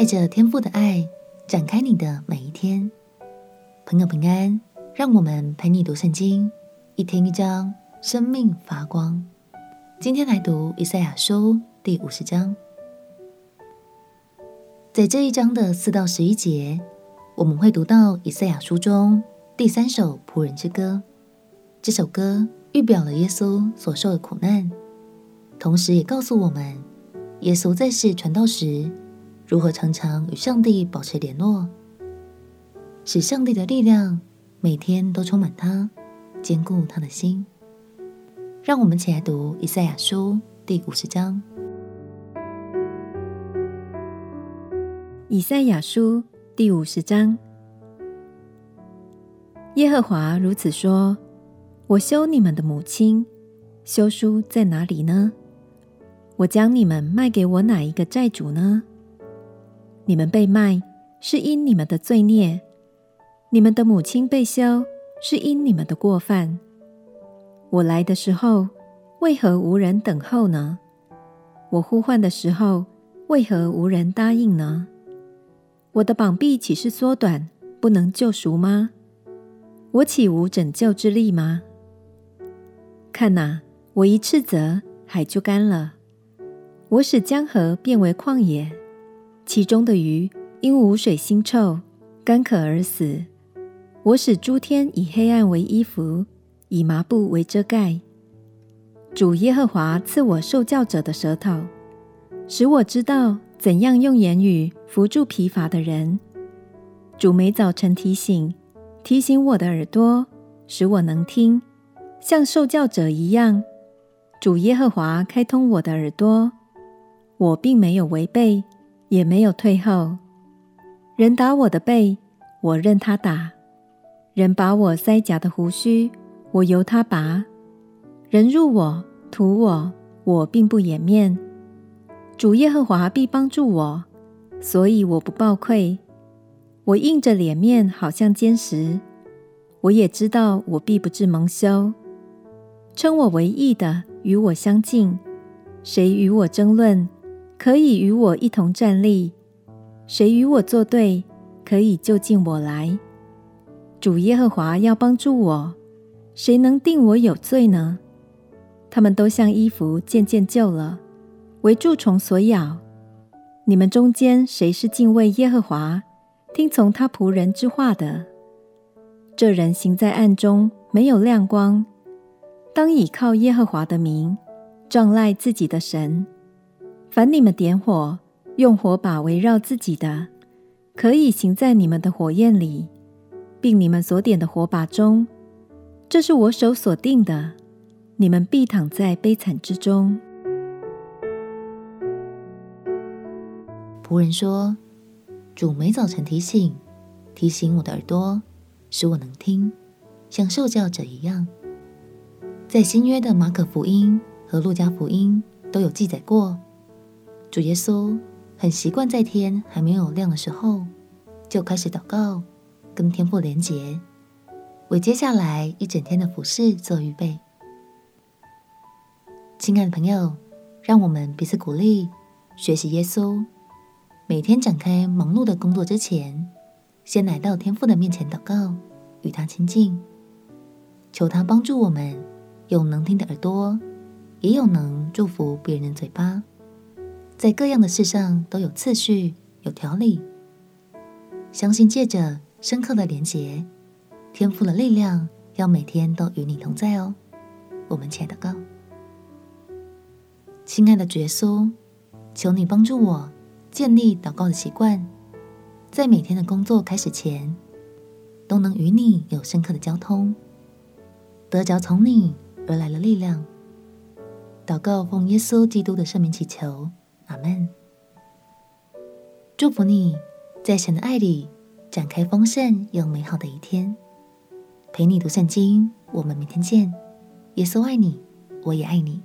带着天赋的爱展开你的每一天。朋友平安，让我们陪你读圣经，一天一章，生命发光。今天来读以赛亚书第五十章，在这一章的四到十一节，我们会读到以赛亚书中第三首仆人之歌。这首歌预表了耶稣所受的苦难，同时也告诉我们，耶稣在世传道时，如何常常与上帝保持联络，使上帝的力量每天都充满他，坚固他的心。让我们一起来读以赛亚书第五十章。以赛亚书第五十章，耶和华如此说。我休你们的母亲，休书在哪里呢？我将你们卖给我哪一个债主呢？你们被卖是因你们的罪孽，你们的母亲被休是因你们的过犯。我来的时候，为何无人等候呢？我呼唤的时候，为何无人答应呢？我的膀臂岂是缩短，不能救赎吗？我岂无拯救之力吗？看哪，我一斥责，海就干了；我使江河变为旷野，其中的鱼因无水腥臭，干渴而死。我使诸天以黑暗为衣服，以麻布为遮盖。主耶和华赐我受教者的舌头，使我知道怎样用言语扶助疲乏的人。主每早晨提醒，提醒我的耳朵，使我能听。像受教者一样，主耶和华开通我的耳朵，我并没有违背，也没有退后。人打我的背，我任他打；人拔我腮颊的胡须，我由他拔；人入我、屠我，我并不掩面。主耶和华必帮助我，所以我不抱愧。我硬着脸面，好像坚石。我也知道，我必不致蒙羞。称我为义的与我相近，谁与我争论，可以与我一同站立；谁与我作对，可以就近我来。主耶和华要帮助我，谁能定我有罪呢？他们都像衣服渐渐旧了，为蛀虫所咬。你们中间谁是敬畏耶和华，听从他仆人之话的？这人行在暗中，没有亮光。当倚靠耶和华的名，仗赖自己的神。凡你们点火，用火把围绕自己的，可以行在你们的火焰里，并你们所点的火把中。这是我手所定的，你们必躺在悲惨之中。仆人说：“主每早晨提醒，提醒我的耳朵，使我能听，像受教者一样。”在新约的马可福音和路加福音都有记载过，主耶稣很习惯在天还没有亮的时候就开始祷告，跟天父连结，为接下来一整天的服事做预备。亲爱的朋友，让我们彼此鼓励，学习耶稣，每天展开忙碌的工作之前，先来到天父的面前祷告，与他亲近，求他帮助我们。有能听的耳朵，也有能祝福别人的嘴巴，在各样的事上都有次序、有条理。相信借着深刻的连结，天父的力量要每天都与你同在哦。我们亲爱的祷告，亲爱的耶稣，求你帮助我建立祷告的习惯，在每天的工作开始前，都能与你有深刻的交通，得着从你。而来的力量，祷告奉耶稣基督的圣名祈求，阿门。祝福你在神的爱里展开丰盛又美好的一天。陪你读圣经，我们明天见。耶稣爱你，我也爱你。